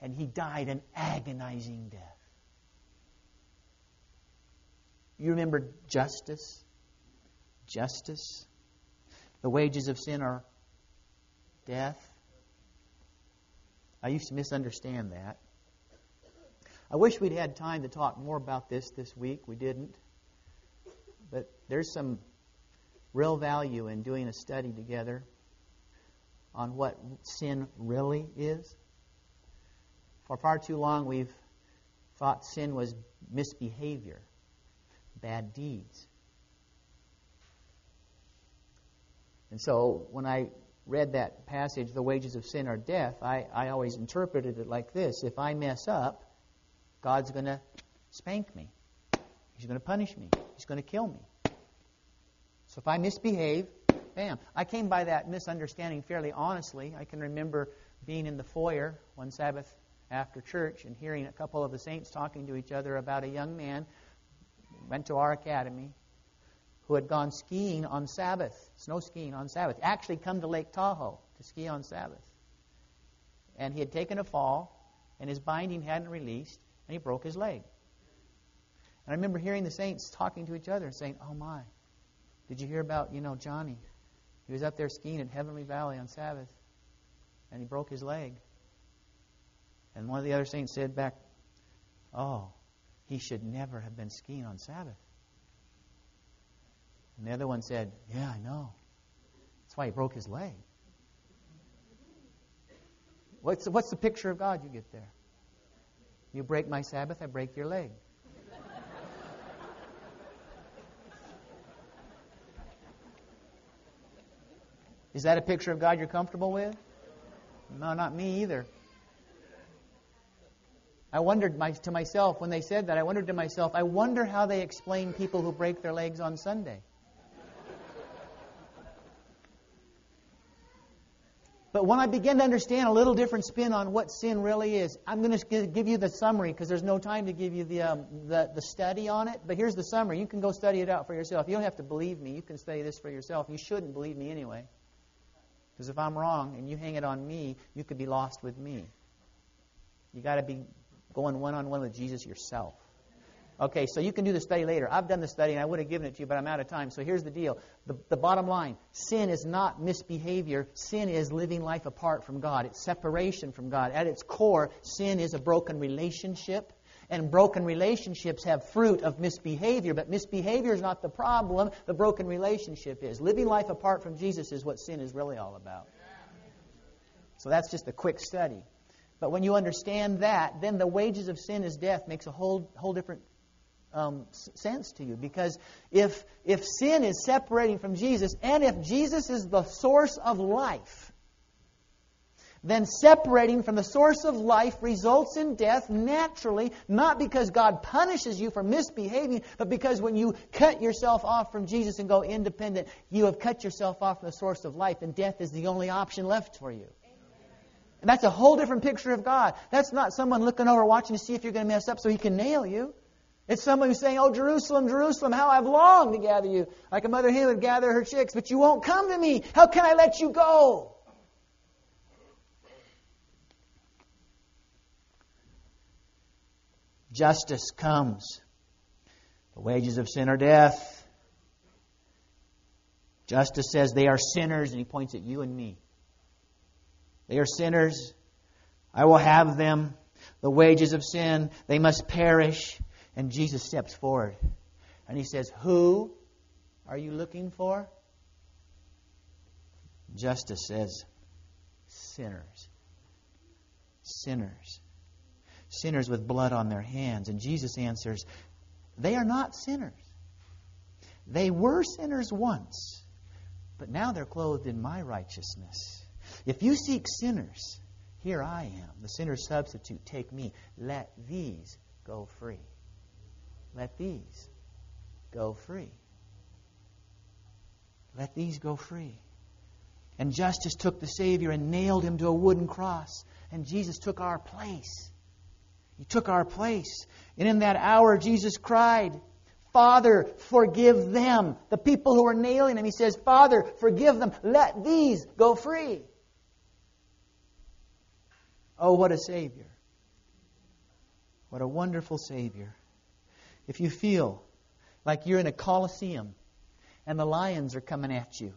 And he died an agonizing death. You remember justice? Justice. The wages of sin are death. I used to misunderstand that. I wish we'd had time to talk more about this this week. We didn't. But there's some real value in doing a study together on what sin really is. For far too long, we've thought sin was misbehavior bad deeds. And so when I read that passage, the wages of sin are death, I, I always interpreted it like this if I mess up, God's going to spank me, He's going to punish me, He's going to kill me. So if I misbehave, bam. I came by that misunderstanding fairly honestly. I can remember being in the foyer one Sabbath after church and hearing a couple of the saints talking to each other about a young man went to our academy, who had gone skiing on Sabbath, snow skiing on Sabbath, actually come to Lake Tahoe to ski on Sabbath. And he had taken a fall, and his binding hadn't released, and he broke his leg. And I remember hearing the saints talking to each other and saying, Oh my, did you hear about, you know, Johnny? He was up there skiing at Heavenly Valley on Sabbath, and he broke his leg. And one of the other saints said back, Oh, he should never have been skiing on Sabbath. And the other one said, Yeah, I know. That's why he broke his leg. What's what's the picture of God you get there? You break my Sabbath, I break your leg. Is that a picture of God you're comfortable with? No, not me either. I wondered my, to myself, when they said that, I wondered to myself, I wonder how they explain people who break their legs on Sunday. But when I begin to understand a little different spin on what sin really is, I'm going to give you the summary because there's no time to give you the, um, the, the study on it. But here's the summary. You can go study it out for yourself. You don't have to believe me. You can study this for yourself. You shouldn't believe me anyway. Because if I'm wrong and you hang it on me, you could be lost with me. You got to be going one on one with Jesus yourself. Okay, so you can do the study later. I've done the study and I would have given it to you, but I'm out of time. So here's the deal. The, the bottom line sin is not misbehavior, sin is living life apart from God. It's separation from God. At its core, sin is a broken relationship. And broken relationships have fruit of misbehavior, but misbehavior is not the problem. The broken relationship is. Living life apart from Jesus is what sin is really all about. So that's just a quick study. But when you understand that, then the wages of sin is death makes a whole, whole different um, sense to you because if if sin is separating from Jesus and if Jesus is the source of life, then separating from the source of life results in death naturally, not because God punishes you for misbehaving, but because when you cut yourself off from Jesus and go independent, you have cut yourself off from the source of life, and death is the only option left for you. And that's a whole different picture of God. That's not someone looking over watching to see if you're going to mess up so he can nail you. It's someone who's saying, Oh, Jerusalem, Jerusalem, how I've longed to gather you, like a mother hen would gather her chicks, but you won't come to me. How can I let you go? justice comes. The wages of sin are death. Justice says they are sinners, and he points at you and me. They are sinners. I will have them. The wages of sin, they must perish. And Jesus steps forward and he says, Who are you looking for? Justice says, Sinners. Sinners sinners with blood on their hands. And Jesus answers, They are not sinners. They were sinners once, but now they're clothed in my righteousness. If you seek sinners, here I am, the sinner's substitute. Take me. Let these go free. Let these go free. Let these go free. And justice took the Savior and nailed him to a wooden cross. And Jesus took our place. He took our place. And in that hour, Jesus cried, Father, forgive them. The people who are nailing him, he says, Father, forgive them. Let these go free. Oh, what a Savior. What a wonderful Savior. If you feel like you're in a coliseum and the lions are coming at you,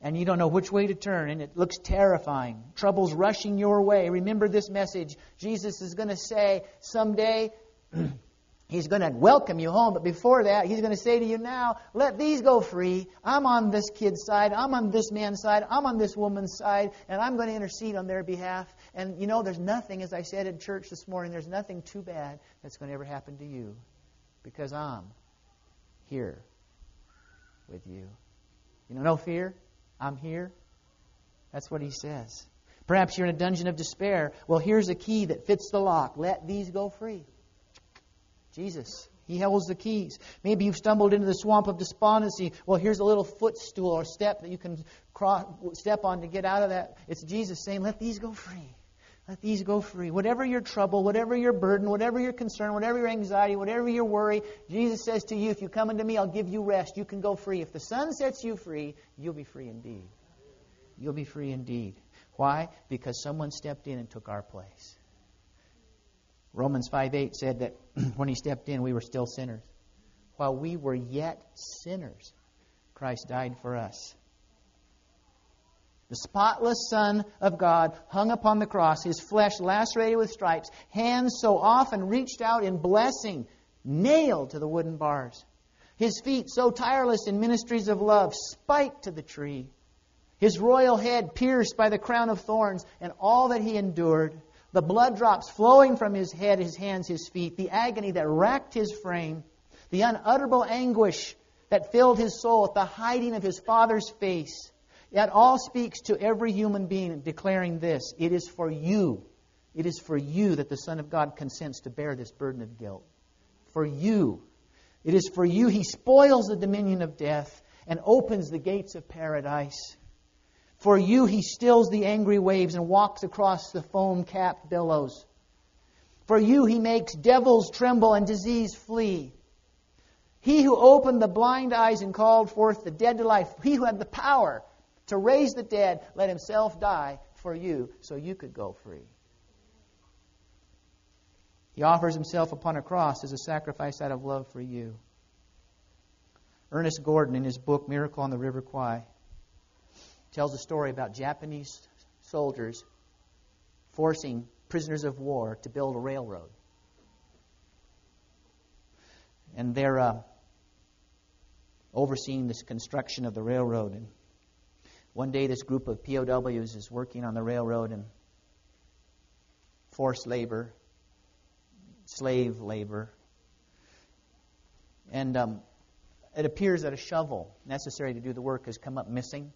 and you don't know which way to turn, and it looks terrifying. Trouble's rushing your way. Remember this message. Jesus is going to say someday, He's going to welcome you home, but before that, He's going to say to you now, let these go free. I'm on this kid's side. I'm on this man's side. I'm on this woman's side, and I'm going to intercede on their behalf. And you know, there's nothing, as I said in church this morning, there's nothing too bad that's going to ever happen to you because I'm here with you. You know, no fear. I'm here. That's what he says. Perhaps you're in a dungeon of despair. Well, here's a key that fits the lock. Let these go free. Jesus. He holds the keys. Maybe you've stumbled into the swamp of despondency. Well, here's a little footstool or step that you can cross, step on to get out of that. It's Jesus saying, Let these go free. Let these go free. Whatever your trouble, whatever your burden, whatever your concern, whatever your anxiety, whatever your worry, Jesus says to you, if you come unto me, I'll give you rest. You can go free. If the Son sets you free, you'll be free indeed. You'll be free indeed. Why? Because someone stepped in and took our place. Romans 5 8 said that when he stepped in, we were still sinners. While we were yet sinners, Christ died for us the spotless Son of God hung upon the cross, his flesh lacerated with stripes, hands so often reached out in blessing, nailed to the wooden bars, his feet so tireless in ministries of love, spiked to the tree, his royal head pierced by the crown of thorns, and all that he endured, the blood drops flowing from his head, his hands, his feet, the agony that racked his frame, the unutterable anguish that filled his soul at the hiding of his Father's face it all speaks to every human being declaring this it is for you. It is for you that the Son of God consents to bear this burden of guilt. For you. It is for you he spoils the dominion of death and opens the gates of paradise. For you he stills the angry waves and walks across the foam capped billows. For you he makes devils tremble and disease flee. He who opened the blind eyes and called forth the dead to life, he who had the power to raise the dead, let himself die for you so you could go free. He offers himself upon a cross as a sacrifice out of love for you. Ernest Gordon, in his book Miracle on the River Kwai, tells a story about Japanese soldiers forcing prisoners of war to build a railroad. And they're uh, overseeing this construction of the railroad. And one day, this group of POWs is working on the railroad and forced labor, slave labor. And um, it appears that a shovel necessary to do the work has come up missing.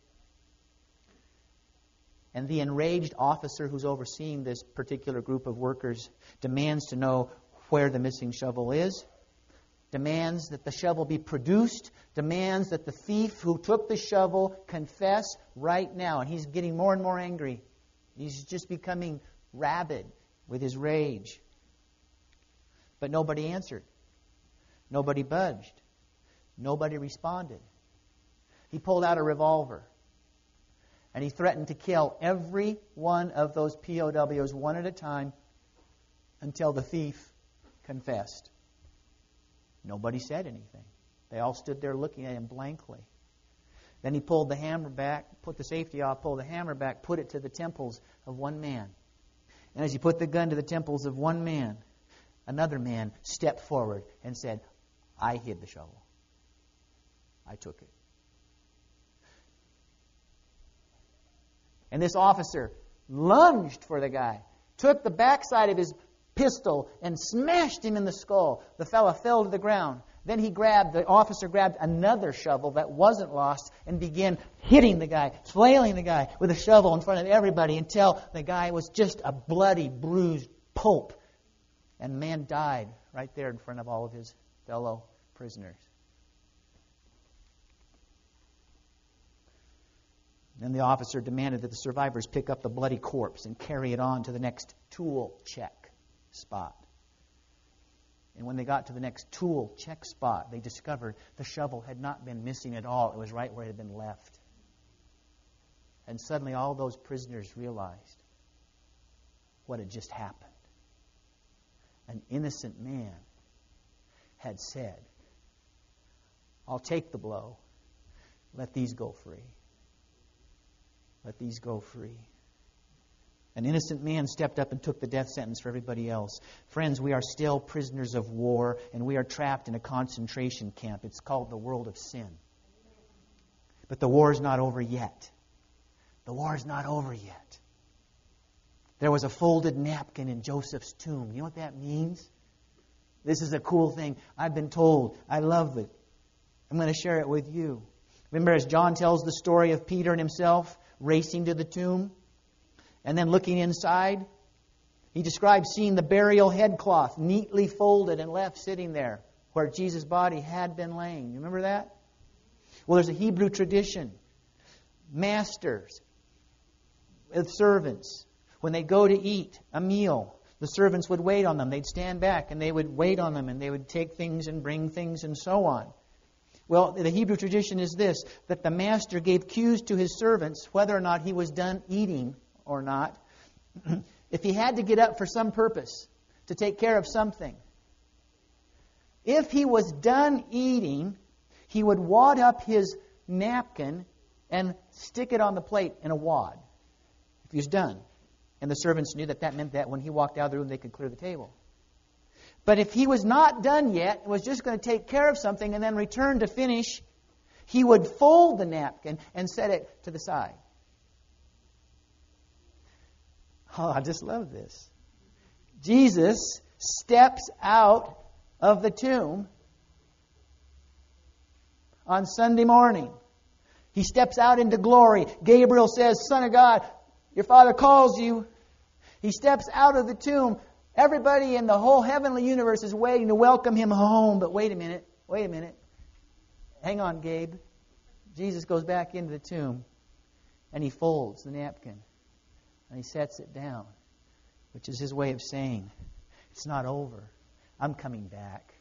And the enraged officer who's overseeing this particular group of workers demands to know where the missing shovel is, demands that the shovel be produced, demands that the thief who took the shovel confess right now. And he's getting more and more angry. He's just becoming rabid with his rage. But nobody answered. Nobody budged. Nobody responded. He pulled out a revolver and he threatened to kill every one of those POWs one at a time until the thief confessed. Nobody said anything. They all stood there looking at him blankly. Then he pulled the hammer back, put the safety off, pulled the hammer back, put it to the temples of one man. And as he put the gun to the temples of one man, another man stepped forward and said, I hid the shovel. I took it. And this officer lunged for the guy, took the backside of his pistol, and smashed him in the skull. The fellow fell to the ground. Then he grabbed, the officer grabbed another shovel that wasn't lost and began hitting the guy, flailing the guy with a shovel in front of everybody until the guy was just a bloody, bruised pulp. And the man died right there in front of all of his fellow prisoners. Then the officer demanded that the survivors pick up the bloody corpse and carry it on to the next tool check spot. And when they got to the next tool check spot, they discovered the shovel had not been missing at all. It was right where it had been left. And suddenly all those prisoners realized what had just happened. An innocent man had said, I'll take the blow. Let these go free. Let these go free. An innocent man stepped up and took the death sentence for everybody else. Friends, we are still prisoners of war, and we are trapped in a concentration camp. It's called the world of sin. But the war is not over yet. The war is not over yet. There was a folded napkin in Joseph's tomb. You know what that means? This is a cool thing. I've been told. I love it. I'm going to share it with you. Remember, as John tells the story of Peter and himself racing to the tomb? And then looking inside, he describes seeing the burial headcloth neatly folded and left sitting there where Jesus' body had been laying. You remember that? Well, there's a Hebrew tradition. Masters with servants, when they go to eat a meal, the servants would wait on them. They'd stand back and they would wait on them and they would take things and bring things and so on. Well, the Hebrew tradition is this that the master gave cues to his servants whether or not he was done eating or not, if he had to get up for some purpose, to take care of something, if he was done eating, he would wad up his napkin and stick it on the plate in a wad. If he was done. And the servants knew that that meant that when he walked out of the room, they could clear the table. But if he was not done yet, was just going to take care of something and then return to finish, he would fold the napkin and set it to the side. Oh, I just love this. Jesus steps out of the tomb on Sunday morning. He steps out into glory. Gabriel says, Son of God, your Father calls you. He steps out of the tomb. Everybody in the whole heavenly universe is waiting to welcome him home. But wait a minute. Wait a minute. Hang on, Gabe. Jesus goes back into the tomb and he folds the napkin and he sets it down, which is his way of saying, It's not over. I'm coming back.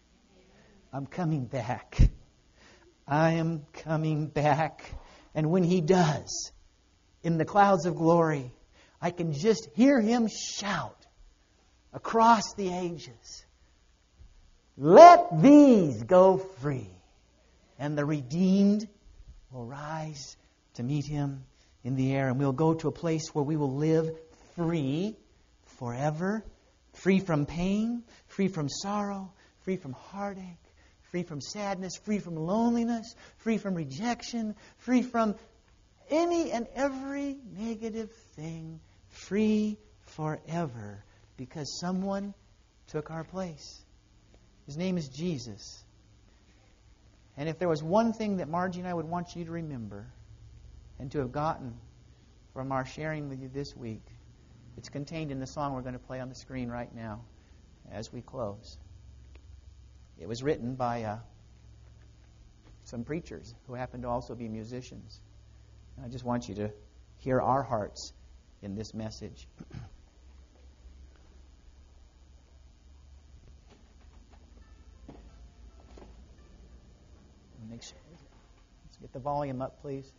I'm coming back. I am coming back. And when he does, in the clouds of glory, I can just hear him shout across the ages Let these go free. And the redeemed will rise to meet him in the air, and we'll go to a place where we will live free forever, free from pain, free from sorrow, free from heartache, free from sadness, free from loneliness, free from rejection, free from any and every negative thing, free forever because someone took our place. His name is Jesus. And if there was one thing that Margie and I would want you to remember and to have gotten from our sharing with you this week, it's contained in the song we're going to play on the screen right now as we close. It was written by uh, some preachers who happen to also be musicians. And I just want you to hear our hearts in this message. Make sure. Let's get the volume up, please.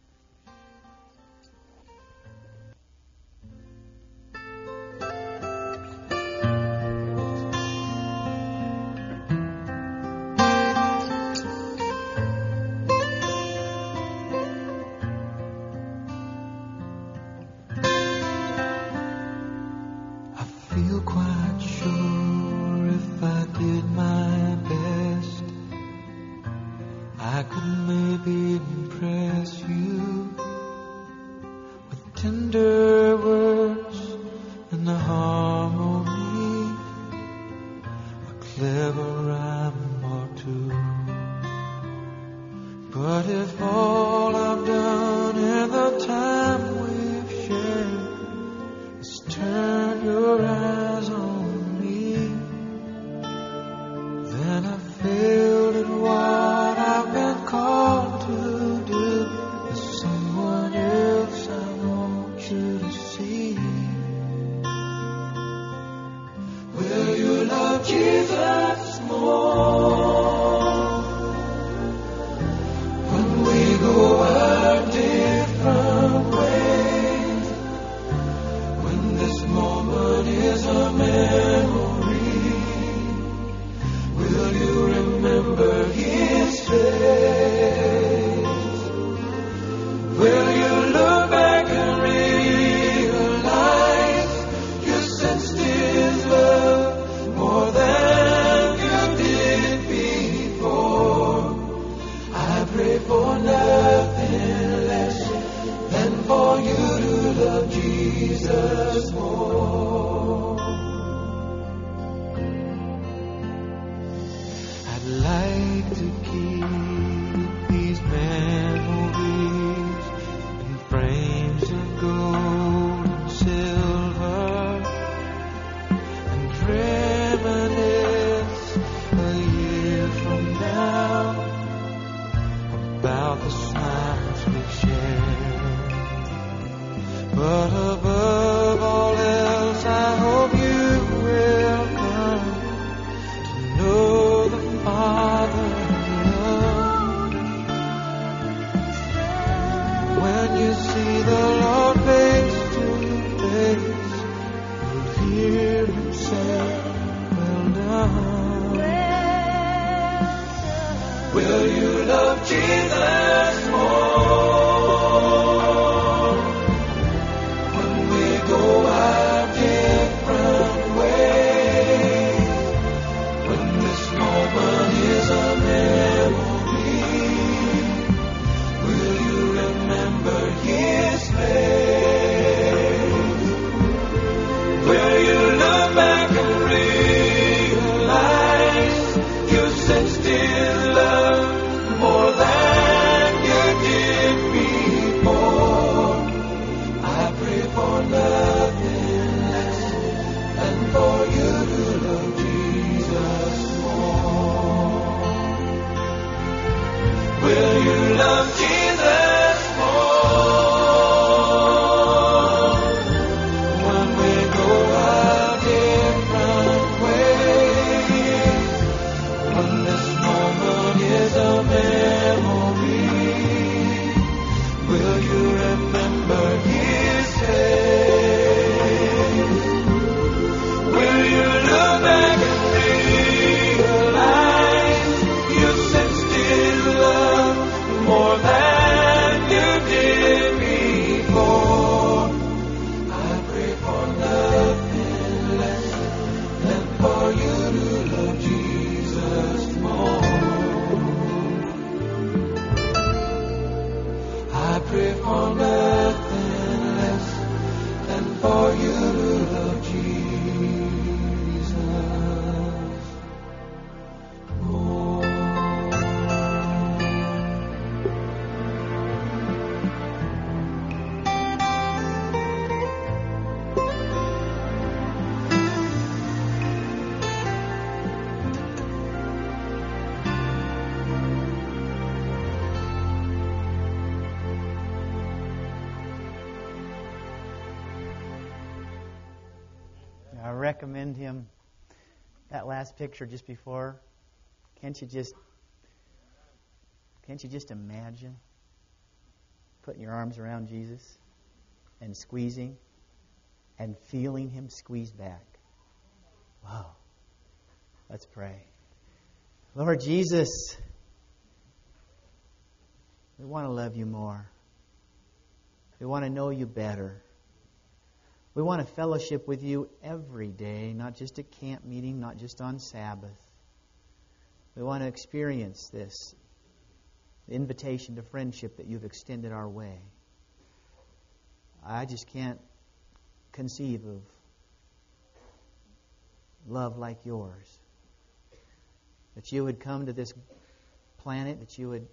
Recommend him that last picture just before. Can't you just can't you just imagine putting your arms around Jesus and squeezing and feeling him squeeze back? Wow. Let's pray. Lord Jesus, we want to love you more. We want to know you better. We want to fellowship with you every day, not just at camp meeting, not just on Sabbath. We want to experience this invitation to friendship that you've extended our way. I just can't conceive of love like yours. That you would come to this planet, that you would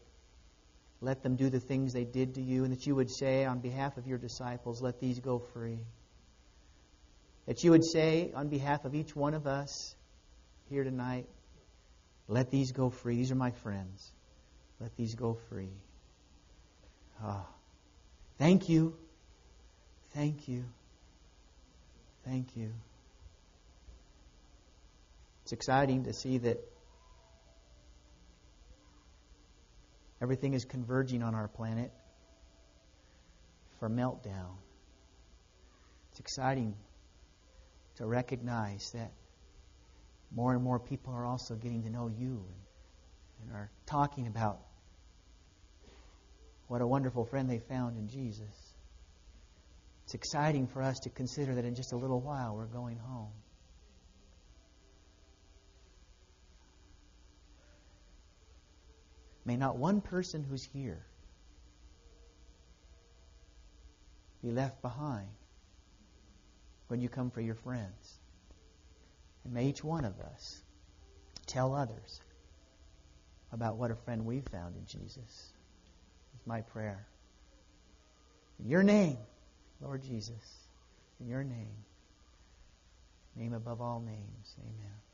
let them do the things they did to you, and that you would say on behalf of your disciples, let these go free. That you would say on behalf of each one of us here tonight, let these go free. These are my friends. Let these go free. Ah. Thank you. Thank you. Thank you. It's exciting to see that everything is converging on our planet for meltdown. It's exciting to recognize that more and more people are also getting to know you and, and are talking about what a wonderful friend they found in Jesus. It's exciting for us to consider that in just a little while we're going home. May not one person who's here be left behind when you come for your friends. And may each one of us tell others about what a friend we've found in Jesus. It's my prayer. In your name, Lord Jesus, in your name, name above all names, amen.